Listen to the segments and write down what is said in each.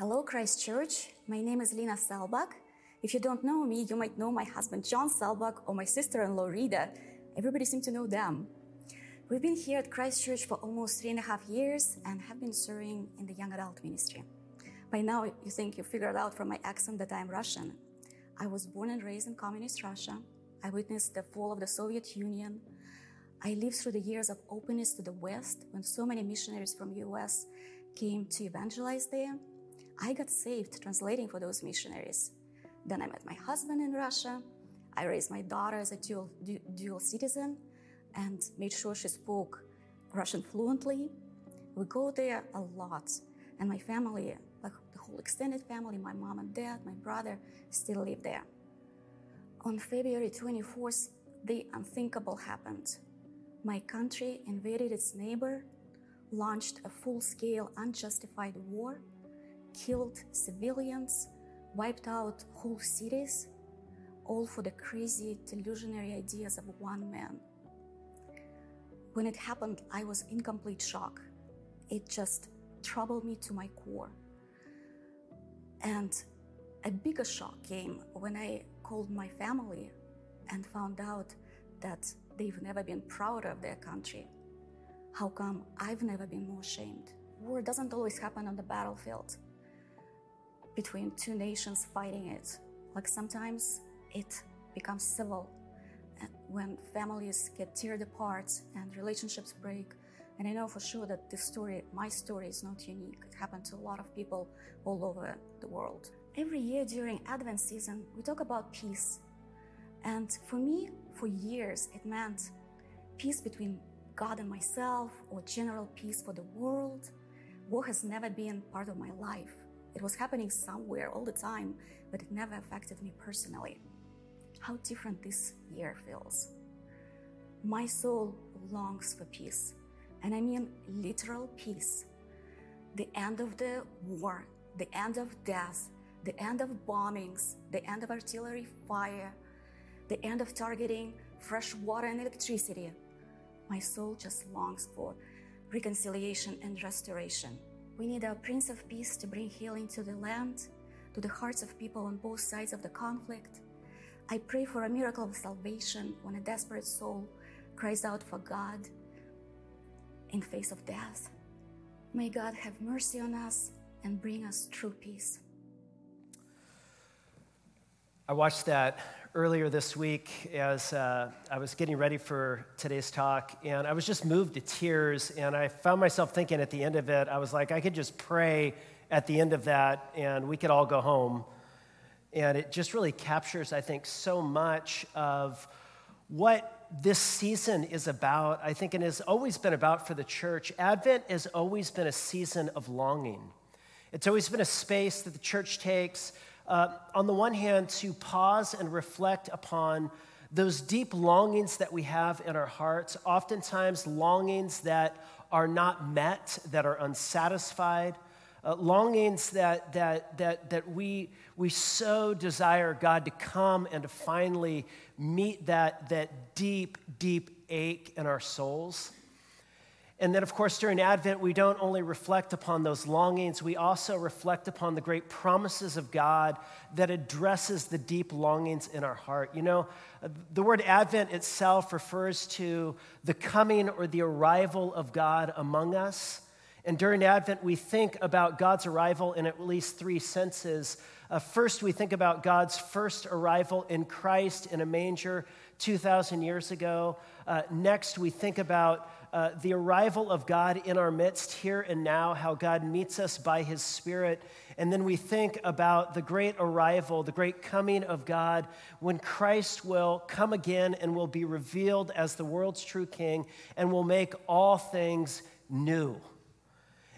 Hello, Christchurch. My name is Lina Selbach. If you don't know me, you might know my husband John Selbach or my sister in law Rita. Everybody seems to know them. We've been here at Christchurch for almost three and a half years and have been serving in the young adult ministry. By now, you think you figured out from my accent that I'm Russian. I was born and raised in communist Russia. I witnessed the fall of the Soviet Union. I lived through the years of openness to the West when so many missionaries from the US came to evangelize there. I got saved translating for those missionaries. Then I met my husband in Russia. I raised my daughter as a dual, dual citizen and made sure she spoke Russian fluently. We go there a lot, and my family, like the whole extended family, my mom and dad, my brother, still live there. On February 24th, the unthinkable happened. My country invaded its neighbor, launched a full scale unjustified war, killed civilians, wiped out whole cities, all for the crazy, delusionary ideas of one man. When it happened, I was in complete shock. It just troubled me to my core. And a bigger shock came when I called my family and found out that they've never been proud of their country. How come I've never been more ashamed? War doesn't always happen on the battlefield between two nations fighting it. Like sometimes it becomes civil when families get teared apart and relationships break. And I know for sure that this story, my story, is not unique. It happened to a lot of people all over the world. Every year during Advent season, we talk about peace. And for me, for years, it meant peace between God and myself or general peace for the world. War has never been part of my life. It was happening somewhere all the time, but it never affected me personally. How different this year feels. My soul longs for peace, and I mean literal peace. The end of the war, the end of death, the end of bombings, the end of artillery fire, the end of targeting fresh water and electricity. My soul just longs for reconciliation and restoration. We need a Prince of Peace to bring healing to the land, to the hearts of people on both sides of the conflict. I pray for a miracle of salvation when a desperate soul cries out for God in face of death. May God have mercy on us and bring us true peace. I watched that earlier this week as uh, I was getting ready for today's talk, and I was just moved to tears. And I found myself thinking at the end of it, I was like, I could just pray at the end of that, and we could all go home. And it just really captures, I think, so much of what this season is about, I think, and has always been about for the church. Advent has always been a season of longing. It's always been a space that the church takes uh, on the one hand, to pause and reflect upon those deep longings that we have in our hearts, oftentimes longings that are not met, that are unsatisfied, uh, longings that, that, that, that we, we so desire God to come and to finally meet that, that deep, deep ache in our souls. And then, of course, during Advent, we don't only reflect upon those longings, we also reflect upon the great promises of God that addresses the deep longings in our heart. You know, the word Advent itself refers to the coming or the arrival of God among us. And during Advent, we think about God's arrival in at least three senses. Uh, first, we think about God's first arrival in Christ in a manger 2,000 years ago. Uh, next, we think about uh, the arrival of God in our midst here and now, how God meets us by his Spirit. And then we think about the great arrival, the great coming of God when Christ will come again and will be revealed as the world's true king and will make all things new.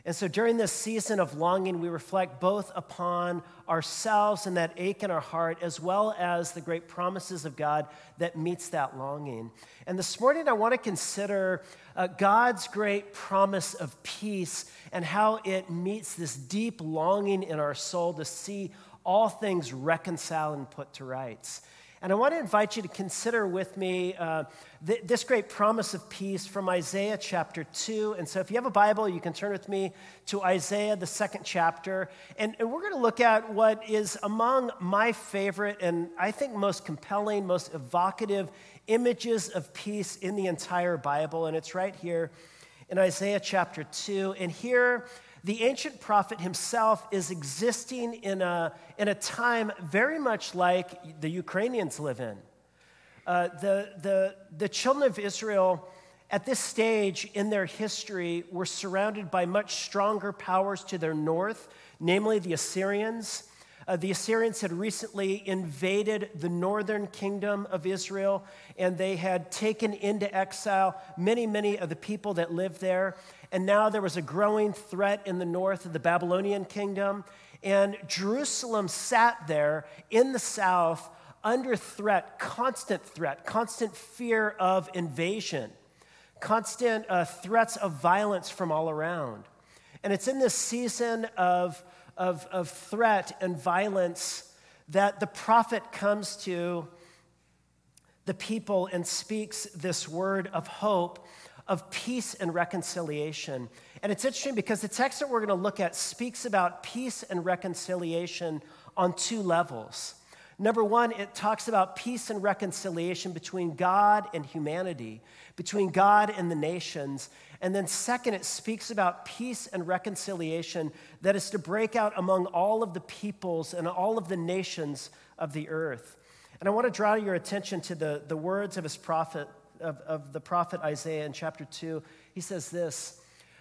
And so during this season of longing, we reflect both upon ourselves and that ache in our heart, as well as the great promises of God that meets that longing. And this morning, I want to consider uh, God's great promise of peace and how it meets this deep longing in our soul to see all things reconciled and put to rights. And I want to invite you to consider with me uh, th- this great promise of peace from Isaiah chapter 2. And so, if you have a Bible, you can turn with me to Isaiah, the second chapter. And, and we're going to look at what is among my favorite and I think most compelling, most evocative images of peace in the entire Bible. And it's right here in Isaiah chapter 2. And here, the ancient prophet himself is existing in a, in a time very much like the Ukrainians live in. Uh, the, the, the children of Israel, at this stage in their history, were surrounded by much stronger powers to their north, namely the Assyrians. Uh, the Assyrians had recently invaded the northern kingdom of Israel, and they had taken into exile many, many of the people that lived there. And now there was a growing threat in the north of the Babylonian kingdom. And Jerusalem sat there in the south under threat, constant threat, constant fear of invasion, constant uh, threats of violence from all around. And it's in this season of, of, of threat and violence that the prophet comes to the people and speaks this word of hope of peace and reconciliation. And it's interesting because the text that we're going to look at speaks about peace and reconciliation on two levels. Number one, it talks about peace and reconciliation between God and humanity, between God and the nations. And then, second, it speaks about peace and reconciliation that is to break out among all of the peoples and all of the nations of the earth. And I want to draw your attention to the, the words of his prophet, of, of the prophet Isaiah in chapter 2. He says this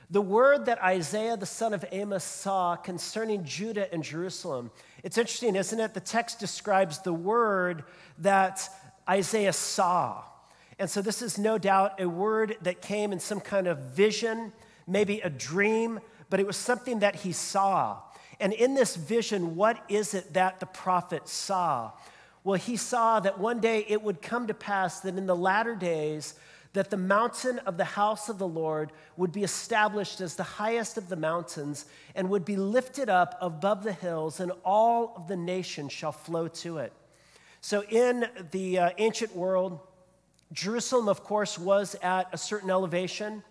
The word that Isaiah the son of Amos saw concerning Judah and Jerusalem. It's interesting, isn't it? The text describes the word that Isaiah saw. And so this is no doubt a word that came in some kind of vision, maybe a dream, but it was something that he saw. And in this vision, what is it that the prophet saw? Well, he saw that one day it would come to pass that in the latter days, that the mountain of the house of the Lord would be established as the highest of the mountains and would be lifted up above the hills, and all of the nations shall flow to it. So, in the uh, ancient world, Jerusalem, of course, was at a certain elevation,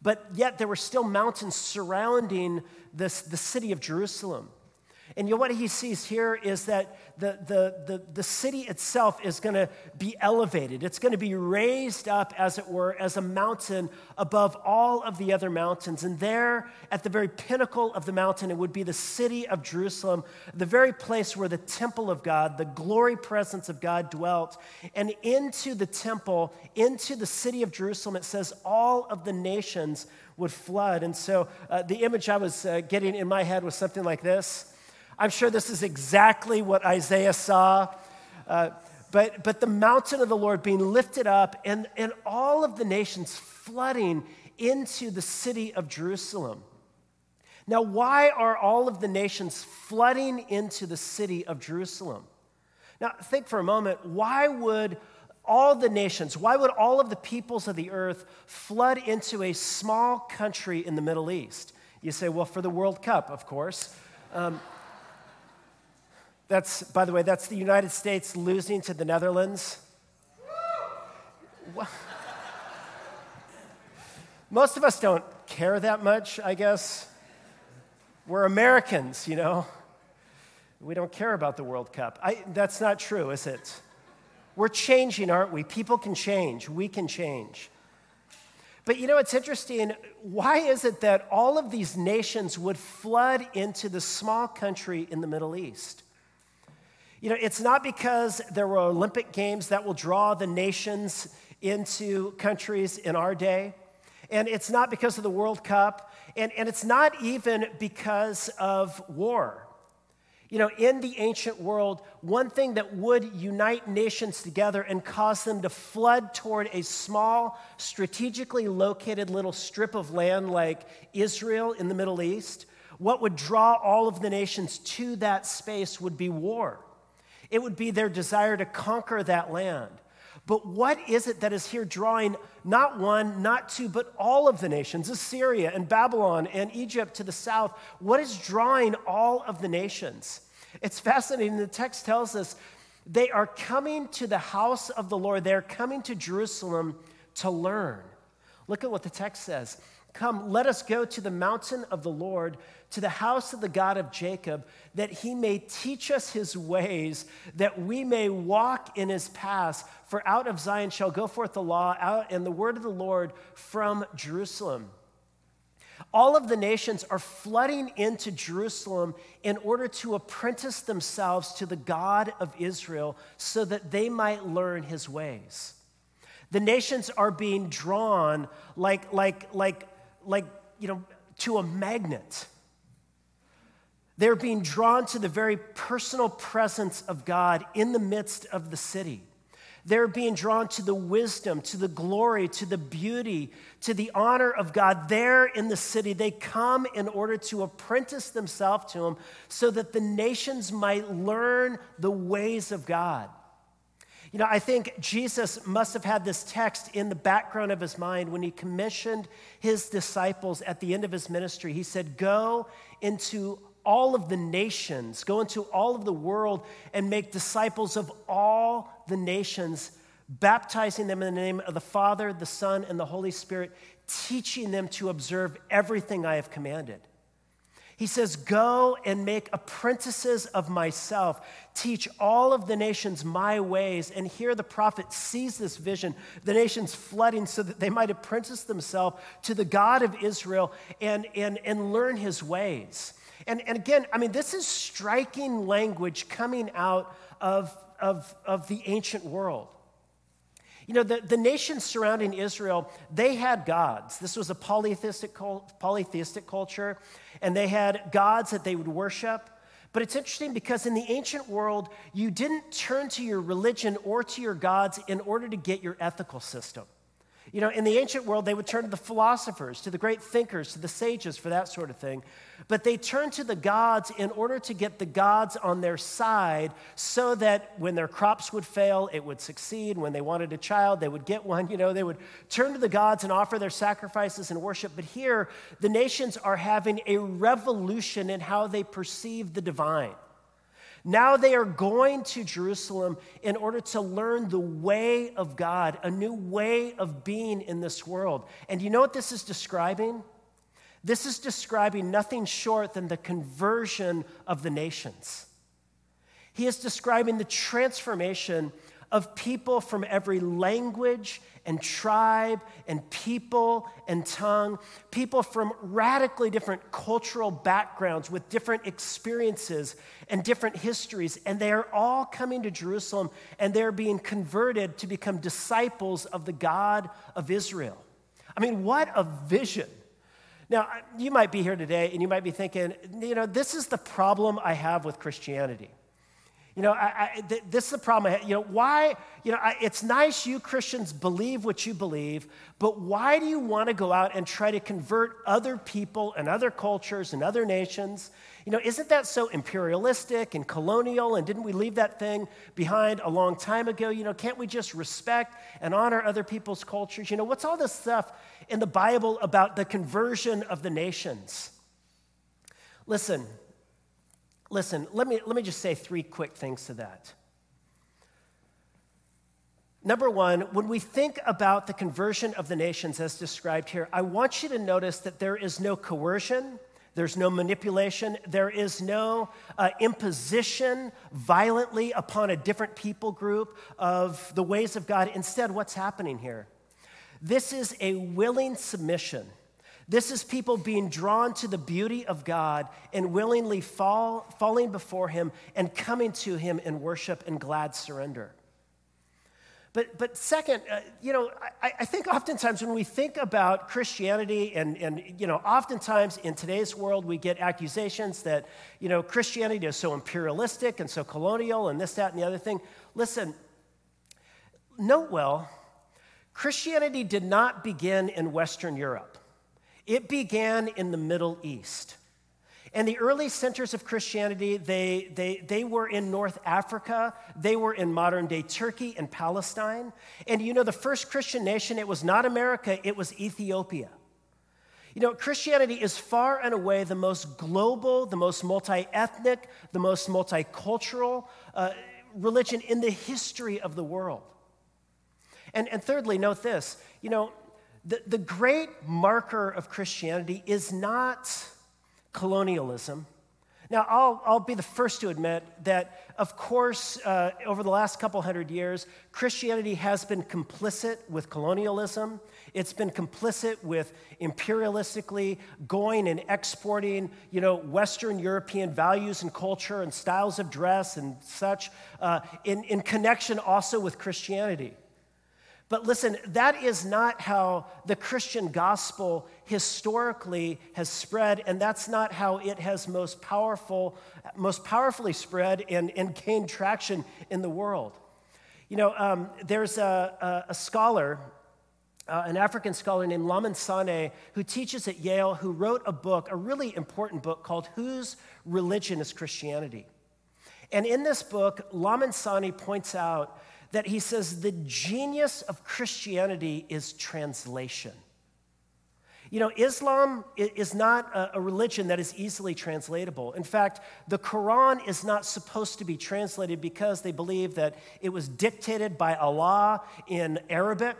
but yet there were still mountains surrounding this, the city of Jerusalem. And what he sees here is that the, the, the, the city itself is going to be elevated. It's going to be raised up, as it were, as a mountain above all of the other mountains. And there, at the very pinnacle of the mountain, it would be the city of Jerusalem, the very place where the temple of God, the glory presence of God dwelt. And into the temple, into the city of Jerusalem, it says all of the nations would flood. And so uh, the image I was uh, getting in my head was something like this. I'm sure this is exactly what Isaiah saw. Uh, but, but the mountain of the Lord being lifted up and, and all of the nations flooding into the city of Jerusalem. Now, why are all of the nations flooding into the city of Jerusalem? Now, think for a moment why would all the nations, why would all of the peoples of the earth flood into a small country in the Middle East? You say, well, for the World Cup, of course. Um, that's, by the way, that's the United States losing to the Netherlands. Most of us don't care that much, I guess. We're Americans, you know. We don't care about the World Cup. I, that's not true, is it? We're changing, aren't we? People can change. We can change. But you know, it's interesting. Why is it that all of these nations would flood into the small country in the Middle East? You know, it's not because there were Olympic Games that will draw the nations into countries in our day. And it's not because of the World Cup. And, and it's not even because of war. You know, in the ancient world, one thing that would unite nations together and cause them to flood toward a small, strategically located little strip of land like Israel in the Middle East, what would draw all of the nations to that space would be war. It would be their desire to conquer that land. But what is it that is here drawing not one, not two, but all of the nations, Assyria and Babylon and Egypt to the south? What is drawing all of the nations? It's fascinating. The text tells us They are coming to the house of the Lord. They're coming to Jerusalem to learn. Look at what the text says. Come, let us go to the mountain of the Lord, to the house of the God of Jacob, that he may teach us his ways, that we may walk in his paths. For out of Zion shall go forth the law, out and the word of the Lord from Jerusalem. All of the nations are flooding into Jerusalem in order to apprentice themselves to the God of Israel so that they might learn his ways. The nations are being drawn like, like, like like, you know, to a magnet. They're being drawn to the very personal presence of God in the midst of the city. They're being drawn to the wisdom, to the glory, to the beauty, to the honor of God there in the city. They come in order to apprentice themselves to Him so that the nations might learn the ways of God. You know, I think Jesus must have had this text in the background of his mind when he commissioned his disciples at the end of his ministry. He said, Go into all of the nations, go into all of the world and make disciples of all the nations, baptizing them in the name of the Father, the Son, and the Holy Spirit, teaching them to observe everything I have commanded. He says, Go and make apprentices of myself. Teach all of the nations my ways. And here the prophet sees this vision, the nations flooding so that they might apprentice themselves to the God of Israel and, and, and learn his ways. And, and again, I mean, this is striking language coming out of, of, of the ancient world. You know, the, the nations surrounding Israel, they had gods. This was a polytheistic, polytheistic culture, and they had gods that they would worship. But it's interesting because in the ancient world, you didn't turn to your religion or to your gods in order to get your ethical system. You know, in the ancient world, they would turn to the philosophers, to the great thinkers, to the sages for that sort of thing. But they turned to the gods in order to get the gods on their side so that when their crops would fail, it would succeed. When they wanted a child, they would get one. You know, they would turn to the gods and offer their sacrifices and worship. But here, the nations are having a revolution in how they perceive the divine. Now they are going to Jerusalem in order to learn the way of God, a new way of being in this world. And you know what this is describing? This is describing nothing short than the conversion of the nations. He is describing the transformation of people from every language and tribe and people and tongue, people from radically different cultural backgrounds with different experiences and different histories. And they are all coming to Jerusalem and they're being converted to become disciples of the God of Israel. I mean, what a vision. Now, you might be here today and you might be thinking, you know, this is the problem I have with Christianity. You know, I, I, th- this is the problem. You know, why? You know, I, it's nice you Christians believe what you believe, but why do you want to go out and try to convert other people and other cultures and other nations? You know, isn't that so imperialistic and colonial? And didn't we leave that thing behind a long time ago? You know, can't we just respect and honor other people's cultures? You know, what's all this stuff in the Bible about the conversion of the nations? Listen, Listen, let me, let me just say three quick things to that. Number one, when we think about the conversion of the nations as described here, I want you to notice that there is no coercion, there's no manipulation, there is no uh, imposition violently upon a different people group of the ways of God. Instead, what's happening here? This is a willing submission this is people being drawn to the beauty of God and willingly fall, falling before Him and coming to Him in worship and glad surrender. But, but second, uh, you know, I, I, think oftentimes when we think about Christianity, and, and, you know, oftentimes in today's world we get accusations that, you know, Christianity is so imperialistic and so colonial and this, that, and the other thing. Listen, note well, Christianity did not begin in Western Europe. It began in the Middle East. And the early centers of Christianity, they, they, they were in North Africa, they were in modern day Turkey and Palestine. And you know, the first Christian nation, it was not America, it was Ethiopia. You know, Christianity is far and away the most global, the most multi ethnic, the most multicultural uh, religion in the history of the world. And, and thirdly, note this you know, the, the great marker of Christianity is not colonialism. Now, I'll, I'll be the first to admit that, of course, uh, over the last couple hundred years, Christianity has been complicit with colonialism. It's been complicit with imperialistically going and exporting, you know, Western European values and culture and styles of dress and such uh, in, in connection also with Christianity. But listen, that is not how the Christian gospel historically has spread, and that's not how it has most powerful, most powerfully spread and, and gained traction in the world. You know, um, there's a, a, a scholar, uh, an African scholar named Lamin Sanneh, who teaches at Yale, who wrote a book, a really important book called Whose Religion is Christianity? And in this book, Lamin Sanneh points out that he says the genius of Christianity is translation. You know, Islam is not a religion that is easily translatable. In fact, the Quran is not supposed to be translated because they believe that it was dictated by Allah in Arabic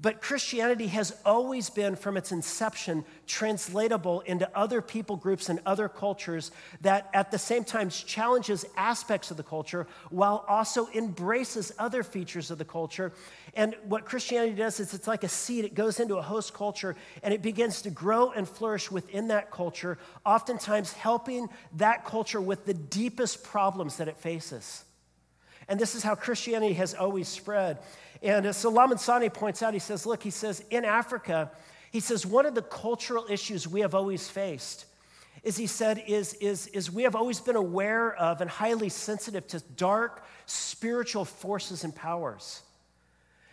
but Christianity has always been, from its inception, translatable into other people groups and other cultures that at the same time challenges aspects of the culture while also embraces other features of the culture. And what Christianity does is it's like a seed, it goes into a host culture and it begins to grow and flourish within that culture, oftentimes helping that culture with the deepest problems that it faces. And this is how Christianity has always spread. And as Lamin Sanneh points out, he says, look, he says, in Africa, he says, one of the cultural issues we have always faced is he said, is, is, is we have always been aware of and highly sensitive to dark spiritual forces and powers.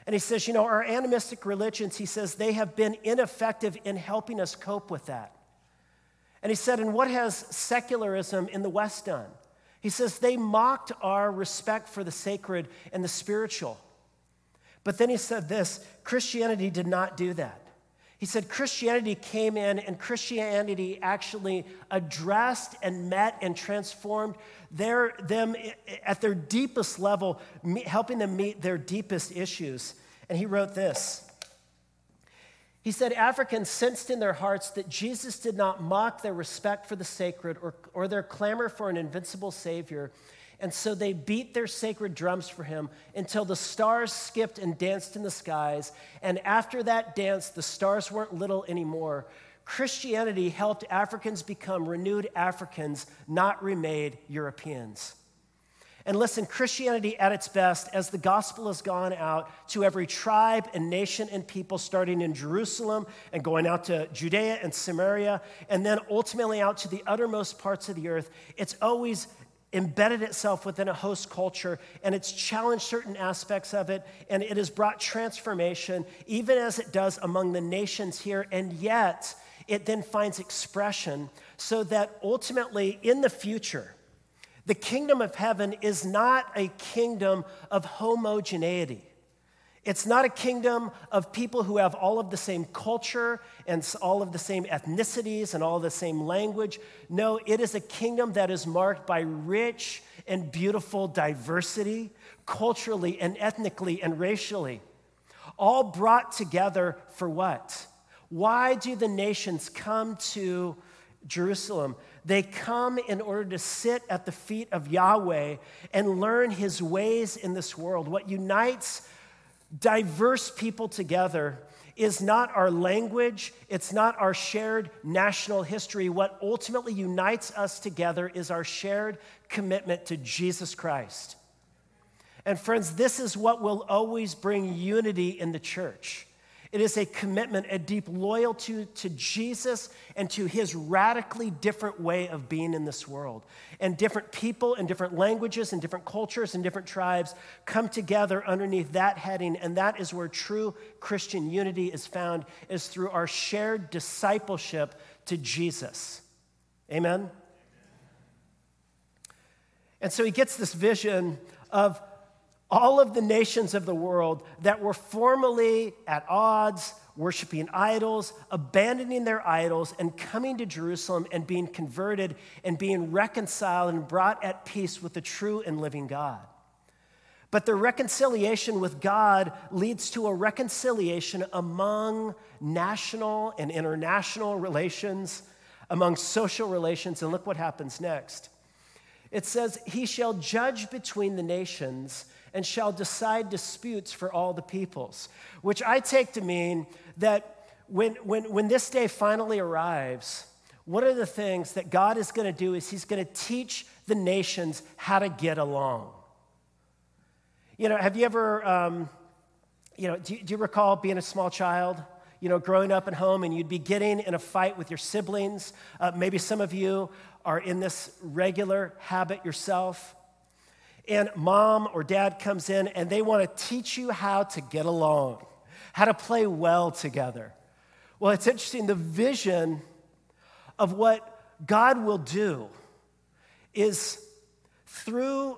And he says, you know, our animistic religions, he says, they have been ineffective in helping us cope with that. And he said, and what has secularism in the West done? He says, they mocked our respect for the sacred and the spiritual. But then he said this Christianity did not do that. He said Christianity came in and Christianity actually addressed and met and transformed their, them at their deepest level, helping them meet their deepest issues. And he wrote this. He said, Africans sensed in their hearts that Jesus did not mock their respect for the sacred or, or their clamor for an invincible Savior, and so they beat their sacred drums for him until the stars skipped and danced in the skies. And after that dance, the stars weren't little anymore. Christianity helped Africans become renewed Africans, not remade Europeans. And listen, Christianity at its best, as the gospel has gone out to every tribe and nation and people, starting in Jerusalem and going out to Judea and Samaria, and then ultimately out to the uttermost parts of the earth, it's always embedded itself within a host culture and it's challenged certain aspects of it and it has brought transformation, even as it does among the nations here. And yet, it then finds expression so that ultimately in the future, the kingdom of heaven is not a kingdom of homogeneity. It's not a kingdom of people who have all of the same culture and all of the same ethnicities and all the same language. No, it is a kingdom that is marked by rich and beautiful diversity, culturally and ethnically and racially. All brought together for what? Why do the nations come to Jerusalem? They come in order to sit at the feet of Yahweh and learn his ways in this world. What unites diverse people together is not our language, it's not our shared national history. What ultimately unites us together is our shared commitment to Jesus Christ. And friends, this is what will always bring unity in the church. It is a commitment, a deep loyalty to Jesus and to his radically different way of being in this world. And different people and different languages and different cultures and different tribes come together underneath that heading. And that is where true Christian unity is found, is through our shared discipleship to Jesus. Amen? And so he gets this vision of all of the nations of the world that were formerly at odds, worshiping idols, abandoning their idols, and coming to Jerusalem and being converted and being reconciled and brought at peace with the true and living God. But the reconciliation with God leads to a reconciliation among national and international relations, among social relations. And look what happens next. It says, He shall judge between the nations and shall decide disputes for all the peoples, which I take to mean that when, when, when this day finally arrives, one of the things that God is going to do is He's going to teach the nations how to get along. You know, have you ever, um, you know, do, do you recall being a small child? you know, growing up at home and you'd be getting in a fight with your siblings. Uh, maybe some of you are in this regular habit yourself and mom or dad comes in and they want to teach you how to get along, how to play well together. Well, it's interesting. The vision of what God will do is through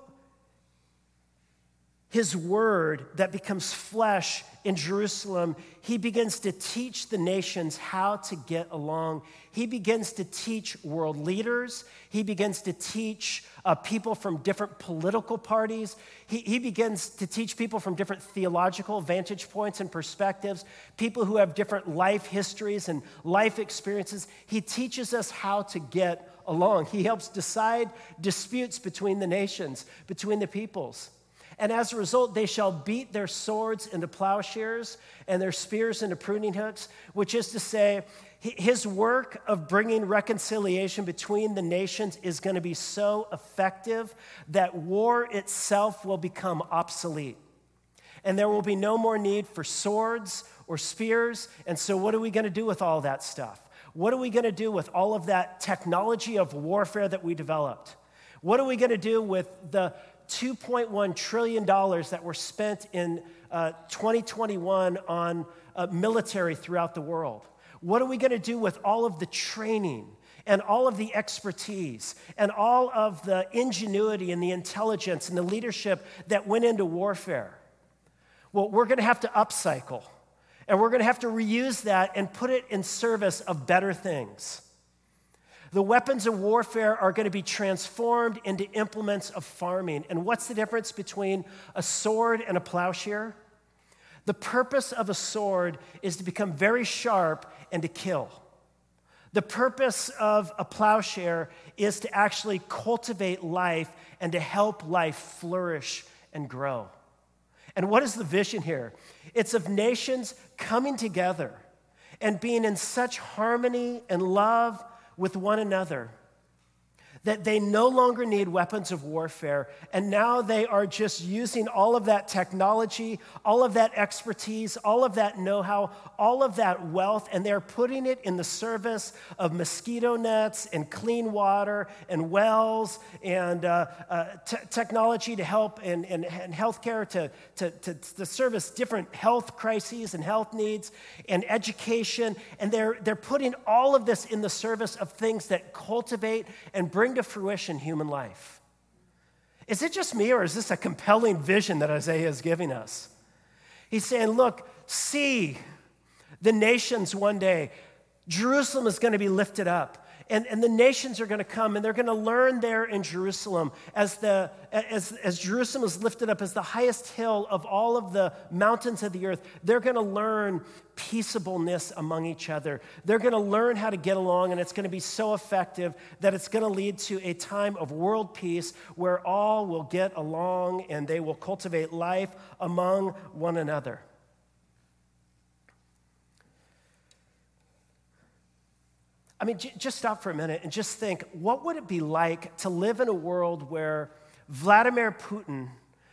his word that becomes flesh in Jerusalem, he begins to teach the nations how to get along. He begins to teach world leaders. He begins to teach uh, people from different political parties. He, he begins to teach people from different theological vantage points and perspectives, people who have different life histories and life experiences. He teaches us how to get along. He helps decide disputes between the nations, between the peoples. And as a result, they shall beat their swords into plowshares and their spears into pruning hooks, which is to say, his work of bringing reconciliation between the nations is going to be so effective that war itself will become obsolete. And there will be no more need for swords or spears. And so, what are we going to do with all that stuff? What are we going to do with all of that technology of warfare that we developed? What are we going to do with the $2.1 trillion that were spent in uh, 2021 on uh, military throughout the world? What are we going to do with all of the training and all of the expertise and all of the ingenuity and the intelligence and the leadership that went into warfare? Well, we're going to have to upcycle and we're going to have to reuse that and put it in service of better things. The weapons of warfare are going to be transformed into implements of farming. And what's the difference between a sword and a plowshare? The purpose of a sword is to become very sharp and to kill. The purpose of a plowshare is to actually cultivate life and to help life flourish and grow. And what is the vision here? It's of nations coming together and being in such harmony and love with one another that they no longer need weapons of warfare, and now they are just using all of that technology, all of that expertise, all of that know how, all of that wealth, and they're putting it in the service of mosquito nets and clean water and wells and uh, uh, t- technology to help and, and, and healthcare to, to, to, to service different health crises and health needs and education. And they're, they're putting all of this in the service of things that cultivate and bring to fruition human life. Is it just me, or is this a compelling vision that Isaiah is giving us? He's saying, Look, see the nations one day. Jerusalem is going to be lifted up and, and the nations are going to come and they're going to learn there in Jerusalem as, the, as, as Jerusalem is lifted up as the highest hill of all of the mountains of the earth. They're going to learn peaceableness among each other. They're going to learn how to get along, and it's going to be so effective that it's going to lead to a time of world peace where all will get along and they will cultivate life among one another. I mean, j- just stop for a minute and just think what would it be like to live in a world where Vladimir Putin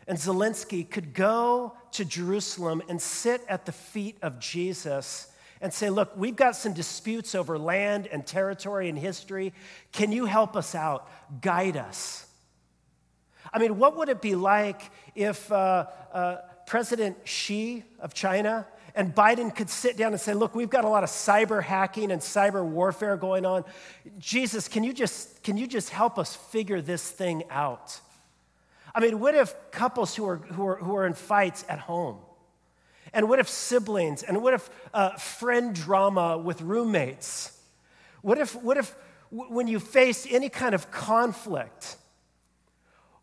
and Zelensky could go to Jerusalem and sit at the feet of Jesus and say, Look, we've got some disputes over land and territory and history. Can you help us out? Guide us. I mean, what would it be like if uh, uh, President Xi of China and Biden could sit down and say, Look, we've got a lot of cyber hacking and cyber warfare going on. Jesus, can you just, can you just help us figure this thing out? I mean, what if couples who are, who are, who are in fights at home? And what if siblings? And what if uh, friend drama with roommates? What if, what if w- when you face any kind of conflict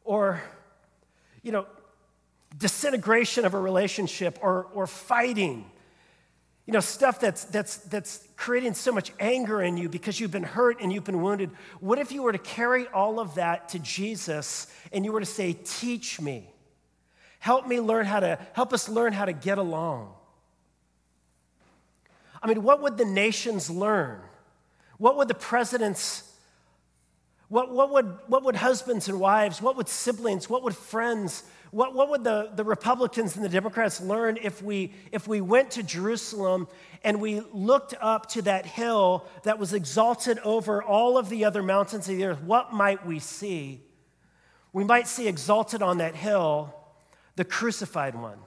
or, you know, disintegration of a relationship or, or fighting you know, stuff that's, that's, that's creating so much anger in you because you've been hurt and you've been wounded. What if you were to carry all of that to Jesus and you were to say, Teach me. Help me learn how to, help us learn how to get along. I mean, what would the nations learn? What would the presidents, what, what, would, what would husbands and wives, what would siblings, what would friends, what, what would the, the Republicans and the Democrats learn if we, if we went to Jerusalem and we looked up to that hill that was exalted over all of the other mountains of the earth? What might we see? We might see exalted on that hill the crucified one.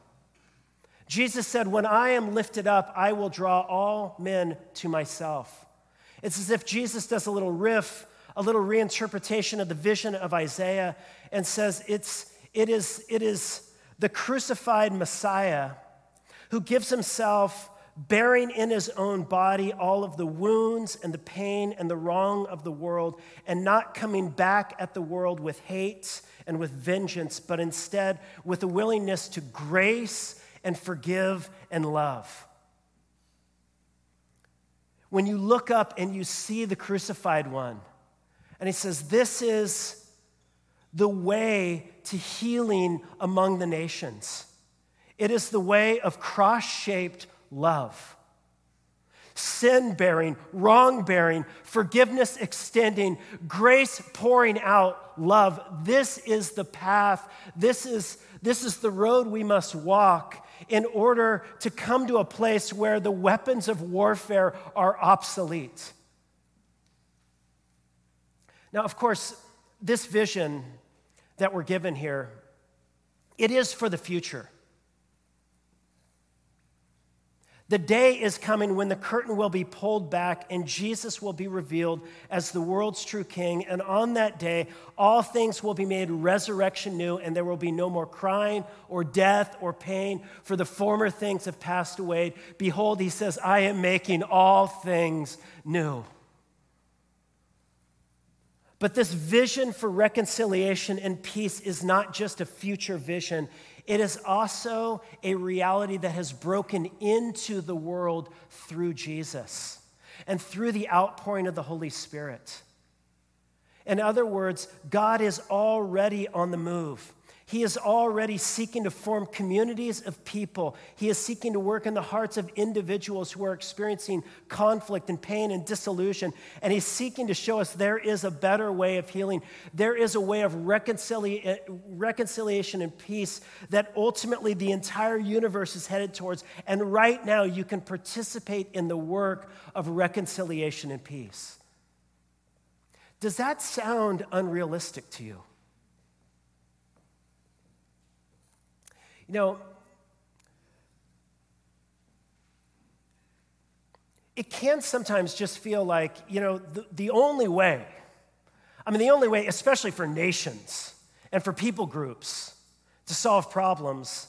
Jesus said, When I am lifted up, I will draw all men to myself. It's as if Jesus does a little riff, a little reinterpretation of the vision of Isaiah, and says, It's it is, it is the crucified Messiah who gives himself bearing in his own body all of the wounds and the pain and the wrong of the world, and not coming back at the world with hate and with vengeance, but instead with a willingness to grace and forgive and love. When you look up and you see the crucified one, and he says, This is the way to healing among the nations. It is the way of cross shaped love. Sin bearing, wrong bearing, forgiveness extending, grace pouring out, love. This is the path. This is, this is the road we must walk in order to come to a place where the weapons of warfare are obsolete. Now, of course, this vision that we're given here, it is for the future. The day is coming when the curtain will be pulled back and Jesus will be revealed as the world's true king. And on that day, all things will be made resurrection new, and there will be no more crying or death or pain, for the former things have passed away. Behold, he says, I am making all things new. But this vision for reconciliation and peace is not just a future vision, it is also a reality that has broken into the world through Jesus and through the outpouring of the Holy Spirit. In other words, God is already on the move. He is already seeking to form communities of people. He is seeking to work in the hearts of individuals who are experiencing conflict and pain and disillusion. And He's seeking to show us there is a better way of healing. There is a way of reconcilia- reconciliation and peace that ultimately the entire universe is headed towards. And right now, you can participate in the work of reconciliation and peace. Does that sound unrealistic to you? You know, it can sometimes just feel like, you know, the, the only way, I mean, the only way, especially for nations and for people groups to solve problems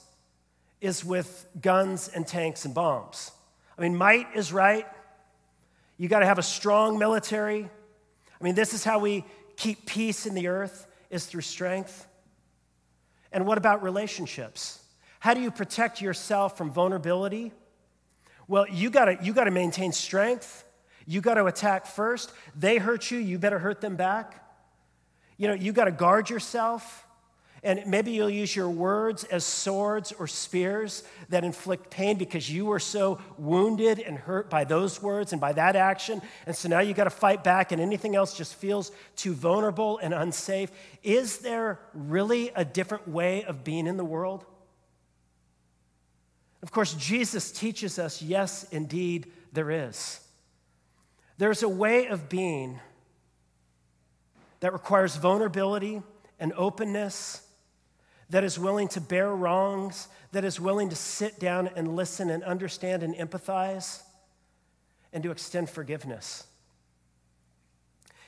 is with guns and tanks and bombs. I mean, might is right. You got to have a strong military. I mean, this is how we keep peace in the earth is through strength. And what about relationships? How do you protect yourself from vulnerability? Well, you gotta, you gotta maintain strength. You gotta attack first. They hurt you, you better hurt them back. You know, you gotta guard yourself. And maybe you'll use your words as swords or spears that inflict pain because you were so wounded and hurt by those words and by that action. And so now you got to fight back, and anything else just feels too vulnerable and unsafe. Is there really a different way of being in the world? Of course, Jesus teaches us yes, indeed, there is. There's a way of being that requires vulnerability and openness, that is willing to bear wrongs, that is willing to sit down and listen and understand and empathize, and to extend forgiveness.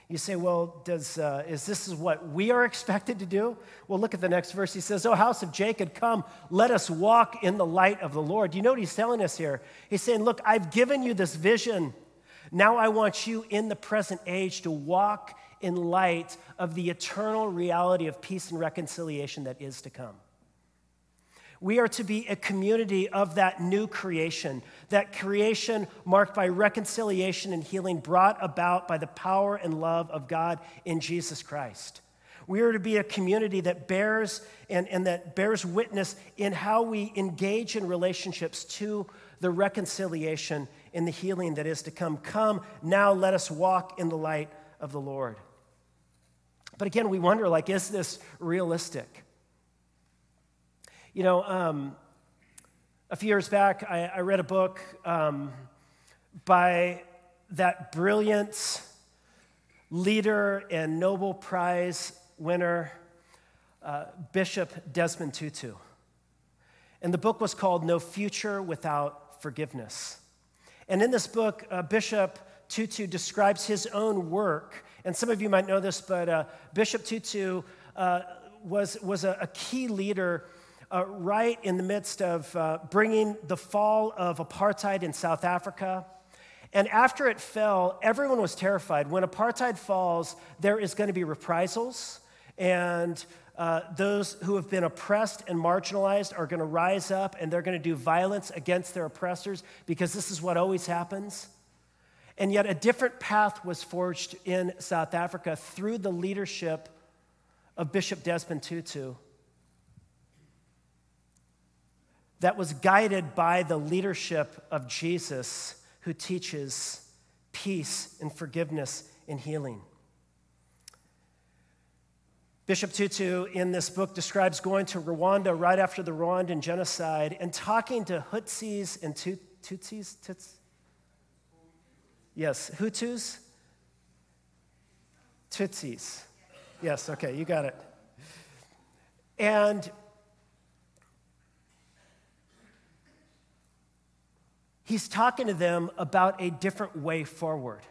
You say, well, does, uh, is this is what we are expected to do? Well, look at the next verse. He says, Oh, house of Jacob, come, let us walk in the light of the Lord. You know what he's telling us here? He's saying, Look, I've given you this vision. Now I want you in the present age to walk in light of the eternal reality of peace and reconciliation that is to come. We are to be a community of that new creation, that creation marked by reconciliation and healing brought about by the power and love of God in Jesus Christ. We are to be a community that bears and, and that bears witness in how we engage in relationships to the reconciliation and the healing that is to come. Come now, let us walk in the light of the Lord. But again, we wonder like, is this realistic? You know, um, a few years back, I, I read a book um, by that brilliant leader and Nobel Prize winner, uh, Bishop Desmond Tutu. And the book was called No Future Without Forgiveness. And in this book, uh, Bishop Tutu describes his own work. And some of you might know this, but uh, Bishop Tutu uh, was, was a, a key leader uh, right in the midst of uh, bringing the fall of apartheid in South Africa. And after it fell, everyone was terrified. When apartheid falls, there is going to be reprisals, and uh, those who have been oppressed and marginalized are going to rise up and they're going to do violence against their oppressors because this is what always happens. And yet, a different path was forged in South Africa through the leadership of Bishop Desmond Tutu that was guided by the leadership of Jesus, who teaches peace and forgiveness and healing. Bishop Tutu in this book describes going to Rwanda right after the Rwandan genocide and talking to Hutsis and Tutsis. Tuts? Yes, Hutus? Tutsis. Yes, okay, you got it. And He's talking to them about a different way forward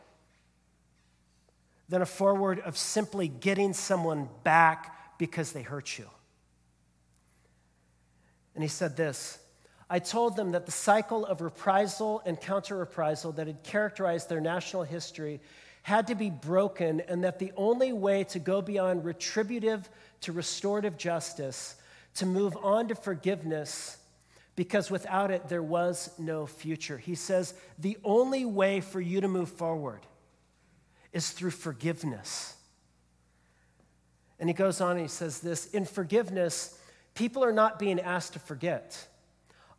than a forward of simply getting someone back because they hurt you. And he said this I told them that the cycle of reprisal and counter reprisal that had characterized their national history had to be broken, and that the only way to go beyond retributive to restorative justice, to move on to forgiveness, because without it, there was no future. He says, the only way for you to move forward is through forgiveness. And he goes on and he says this in forgiveness, people are not being asked to forget.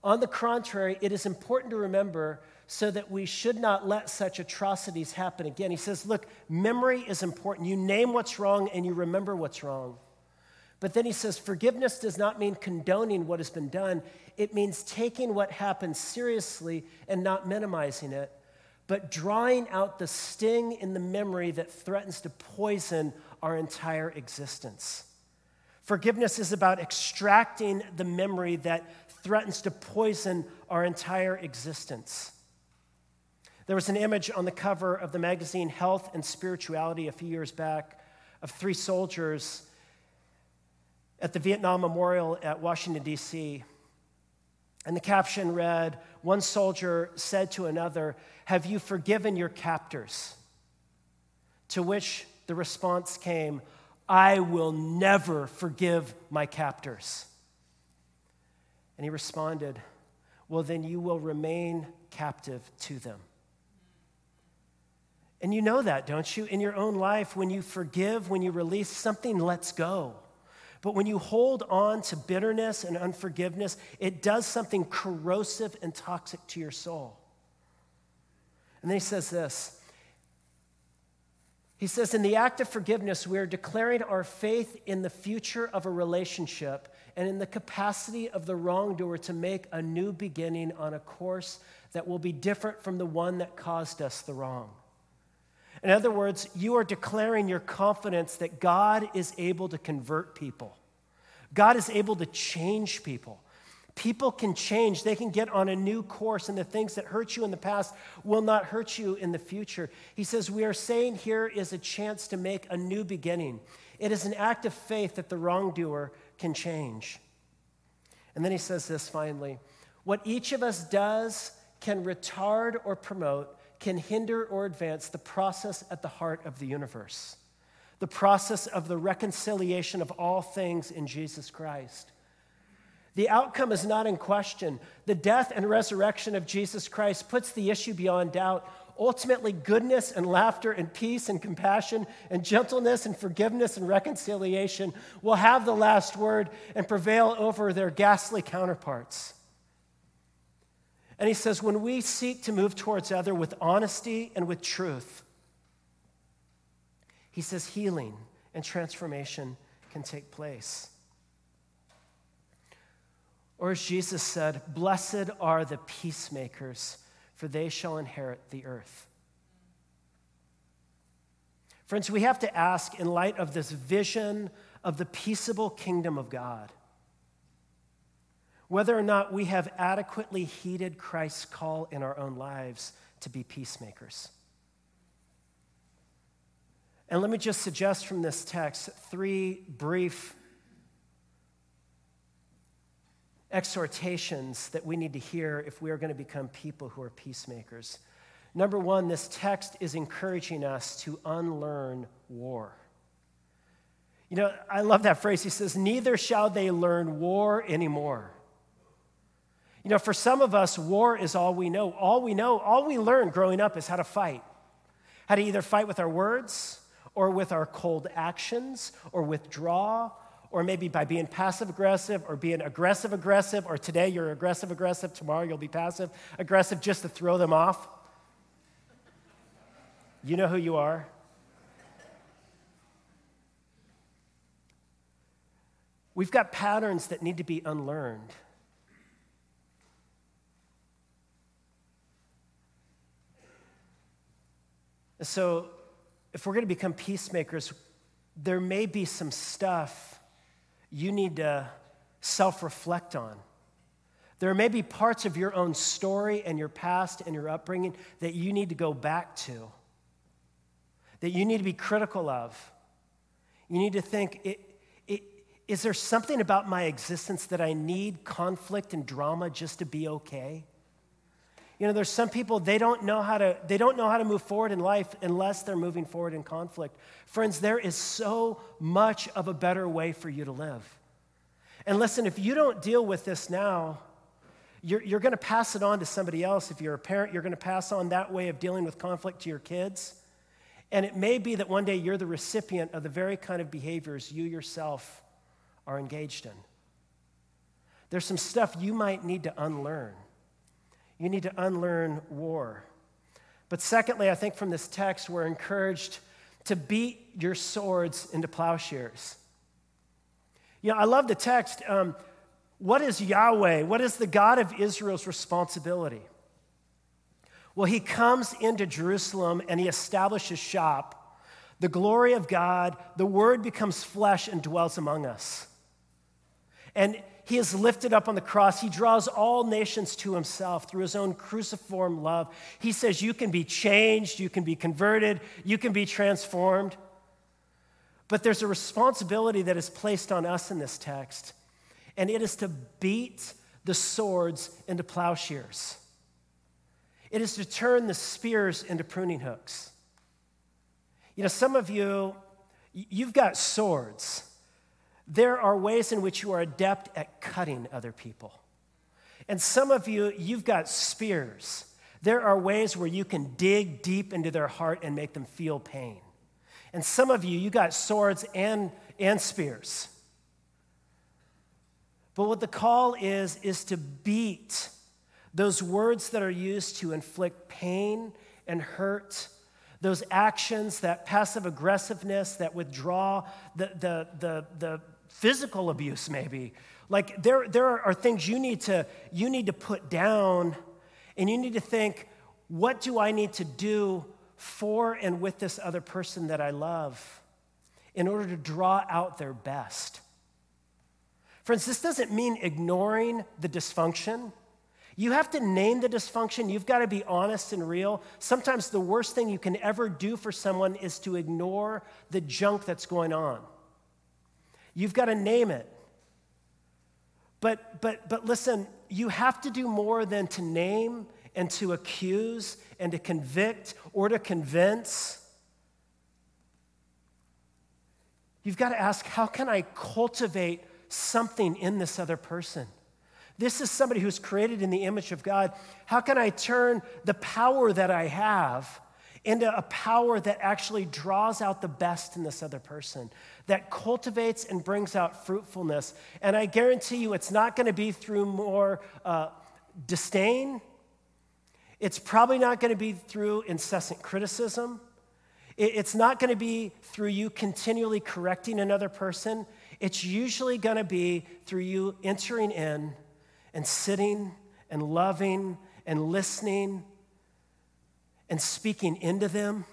On the contrary, it is important to remember so that we should not let such atrocities happen again. He says, Look, memory is important. You name what's wrong and you remember what's wrong. But then he says, forgiveness does not mean condoning what has been done. It means taking what happened seriously and not minimizing it, but drawing out the sting in the memory that threatens to poison our entire existence. Forgiveness is about extracting the memory that threatens to poison our entire existence. There was an image on the cover of the magazine Health and Spirituality a few years back of three soldiers at the Vietnam Memorial at Washington, D.C. And the caption read One soldier said to another, Have you forgiven your captors? To which the response came, I will never forgive my captors. And he responded, Well, then you will remain captive to them. And you know that, don't you? In your own life, when you forgive, when you release, something lets go. But when you hold on to bitterness and unforgiveness, it does something corrosive and toxic to your soul. And then he says this He says, In the act of forgiveness, we are declaring our faith in the future of a relationship and in the capacity of the wrongdoer to make a new beginning on a course that will be different from the one that caused us the wrong. In other words, you are declaring your confidence that God is able to convert people, God is able to change people. People can change, they can get on a new course, and the things that hurt you in the past will not hurt you in the future. He says, We are saying here is a chance to make a new beginning. It is an act of faith that the wrongdoer can change. And then he says this finally what each of us does can retard or promote, can hinder or advance the process at the heart of the universe, the process of the reconciliation of all things in Jesus Christ. The outcome is not in question. The death and resurrection of Jesus Christ puts the issue beyond doubt. Ultimately, goodness and laughter and peace and compassion and gentleness and forgiveness and reconciliation will have the last word and prevail over their ghastly counterparts. And he says, when we seek to move towards other with honesty and with truth, he says healing and transformation can take place. Or as Jesus said, Blessed are the peacemakers, for they shall inherit the earth. Friends, we have to ask, in light of this vision of the peaceable kingdom of God, whether or not we have adequately heeded Christ's call in our own lives to be peacemakers. And let me just suggest from this text three brief exhortations that we need to hear if we are going to become people who are peacemakers. Number one, this text is encouraging us to unlearn war. You know, I love that phrase. He says, Neither shall they learn war anymore. You know, for some of us, war is all we know. All we know, all we learn growing up is how to fight. How to either fight with our words or with our cold actions or withdraw or maybe by being passive aggressive or being aggressive aggressive, or today you're aggressive aggressive, tomorrow you'll be passive aggressive just to throw them off. You know who you are. We've got patterns that need to be unlearned. So, if we're going to become peacemakers, there may be some stuff you need to self reflect on. There may be parts of your own story and your past and your upbringing that you need to go back to, that you need to be critical of. You need to think it, it, is there something about my existence that I need conflict and drama just to be okay? You know, there's some people they don't know how to they don't know how to move forward in life unless they're moving forward in conflict. Friends, there is so much of a better way for you to live. And listen, if you don't deal with this now, you're, you're going to pass it on to somebody else. If you're a parent, you're going to pass on that way of dealing with conflict to your kids. And it may be that one day you're the recipient of the very kind of behaviors you yourself are engaged in. There's some stuff you might need to unlearn. You need to unlearn war. But secondly, I think from this text, we're encouraged to beat your swords into plowshares. You know, I love the text. Um, what is Yahweh? What is the God of Israel's responsibility? Well, he comes into Jerusalem and he establishes shop. The glory of God, the word becomes flesh and dwells among us. And he is lifted up on the cross. He draws all nations to himself through his own cruciform love. He says, You can be changed, you can be converted, you can be transformed. But there's a responsibility that is placed on us in this text, and it is to beat the swords into plowshares. It is to turn the spears into pruning hooks. You know, some of you, you've got swords. There are ways in which you are adept at cutting other people. And some of you, you've got spears. There are ways where you can dig deep into their heart and make them feel pain. And some of you, you got swords and, and spears. But what the call is, is to beat those words that are used to inflict pain and hurt, those actions, that passive aggressiveness, that withdraw, the, the, the, the physical abuse, maybe. Like there, there are things you need to you need to put down, and you need to think, what do I need to do for and with this other person that I love in order to draw out their best? Friends, this doesn't mean ignoring the dysfunction. You have to name the dysfunction. You've got to be honest and real. Sometimes the worst thing you can ever do for someone is to ignore the junk that's going on. You've got to name it. But, but, but listen, you have to do more than to name and to accuse and to convict or to convince. You've got to ask, how can I cultivate something in this other person? This is somebody who's created in the image of God. How can I turn the power that I have into a power that actually draws out the best in this other person, that cultivates and brings out fruitfulness? And I guarantee you, it's not going to be through more uh, disdain. It's probably not going to be through incessant criticism. It's not going to be through you continually correcting another person. It's usually going to be through you entering in and sitting and loving and listening and speaking into them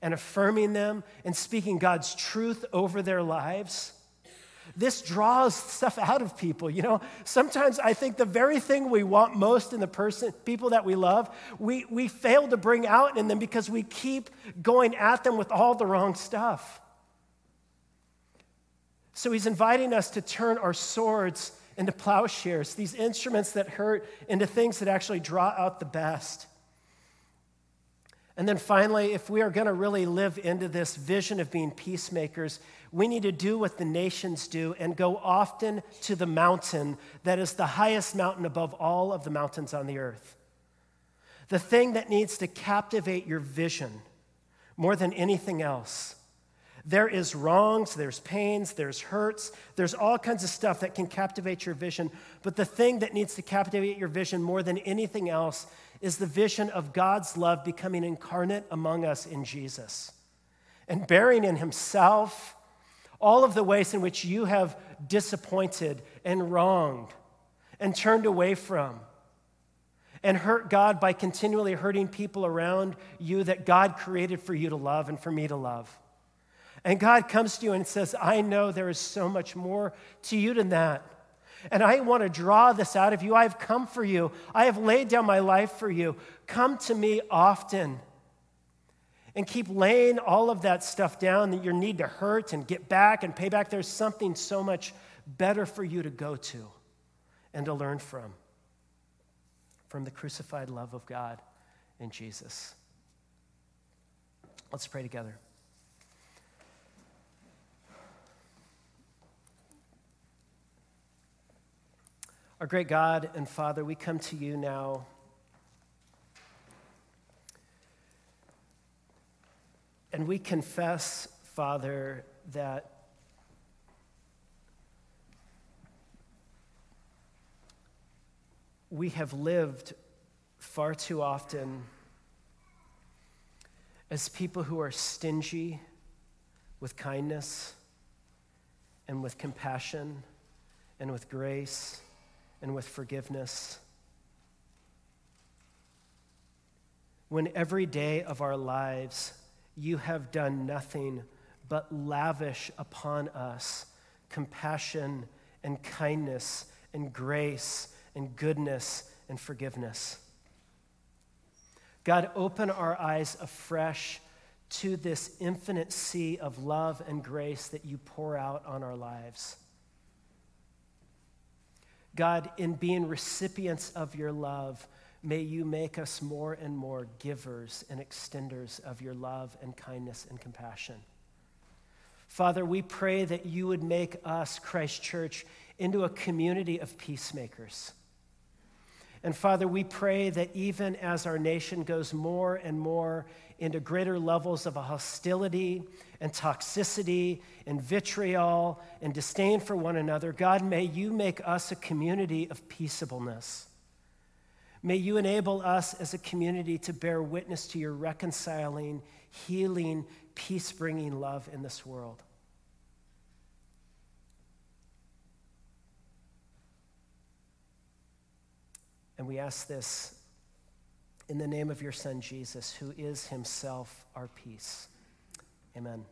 and affirming them and speaking God's truth over their lives. This draws stuff out of people. You know, sometimes I think the very thing we want most in the person, people that we love, we, we fail to bring out in them because we keep going at them with all the wrong stuff. So he's inviting us to turn our swords into plowshares, these instruments that hurt, into things that actually draw out the best. And then finally, if we are going to really live into this vision of being peacemakers, we need to do what the nations do and go often to the mountain that is the highest mountain above all of the mountains on the earth. The thing that needs to captivate your vision more than anything else there is wrongs, there's pains, there's hurts, there's all kinds of stuff that can captivate your vision. But the thing that needs to captivate your vision more than anything else is the vision of God's love becoming incarnate among us in Jesus and bearing in Himself all of the ways in which you have disappointed and wronged and turned away from and hurt God by continually hurting people around you that God created for you to love and for me to love. And God comes to you and says, I know there is so much more to you than that. And I want to draw this out of you. I've come for you. I have laid down my life for you. Come to me often. And keep laying all of that stuff down that your need to hurt and get back and pay back. There's something so much better for you to go to and to learn from. From the crucified love of God in Jesus. Let's pray together. Our great God and Father, we come to you now. And we confess, Father, that we have lived far too often as people who are stingy with kindness and with compassion and with grace and with forgiveness. When every day of our lives you have done nothing but lavish upon us compassion and kindness and grace and goodness and forgiveness. God, open our eyes afresh to this infinite sea of love and grace that you pour out on our lives. God, in being recipients of your love, may you make us more and more givers and extenders of your love and kindness and compassion. Father, we pray that you would make us, Christ Church, into a community of peacemakers. And Father, we pray that even as our nation goes more and more into greater levels of hostility and toxicity and vitriol and disdain for one another, God, may you make us a community of peaceableness. May you enable us as a community to bear witness to your reconciling, healing, peace bringing love in this world. And we ask this in the name of your Son, Jesus, who is himself our peace. Amen.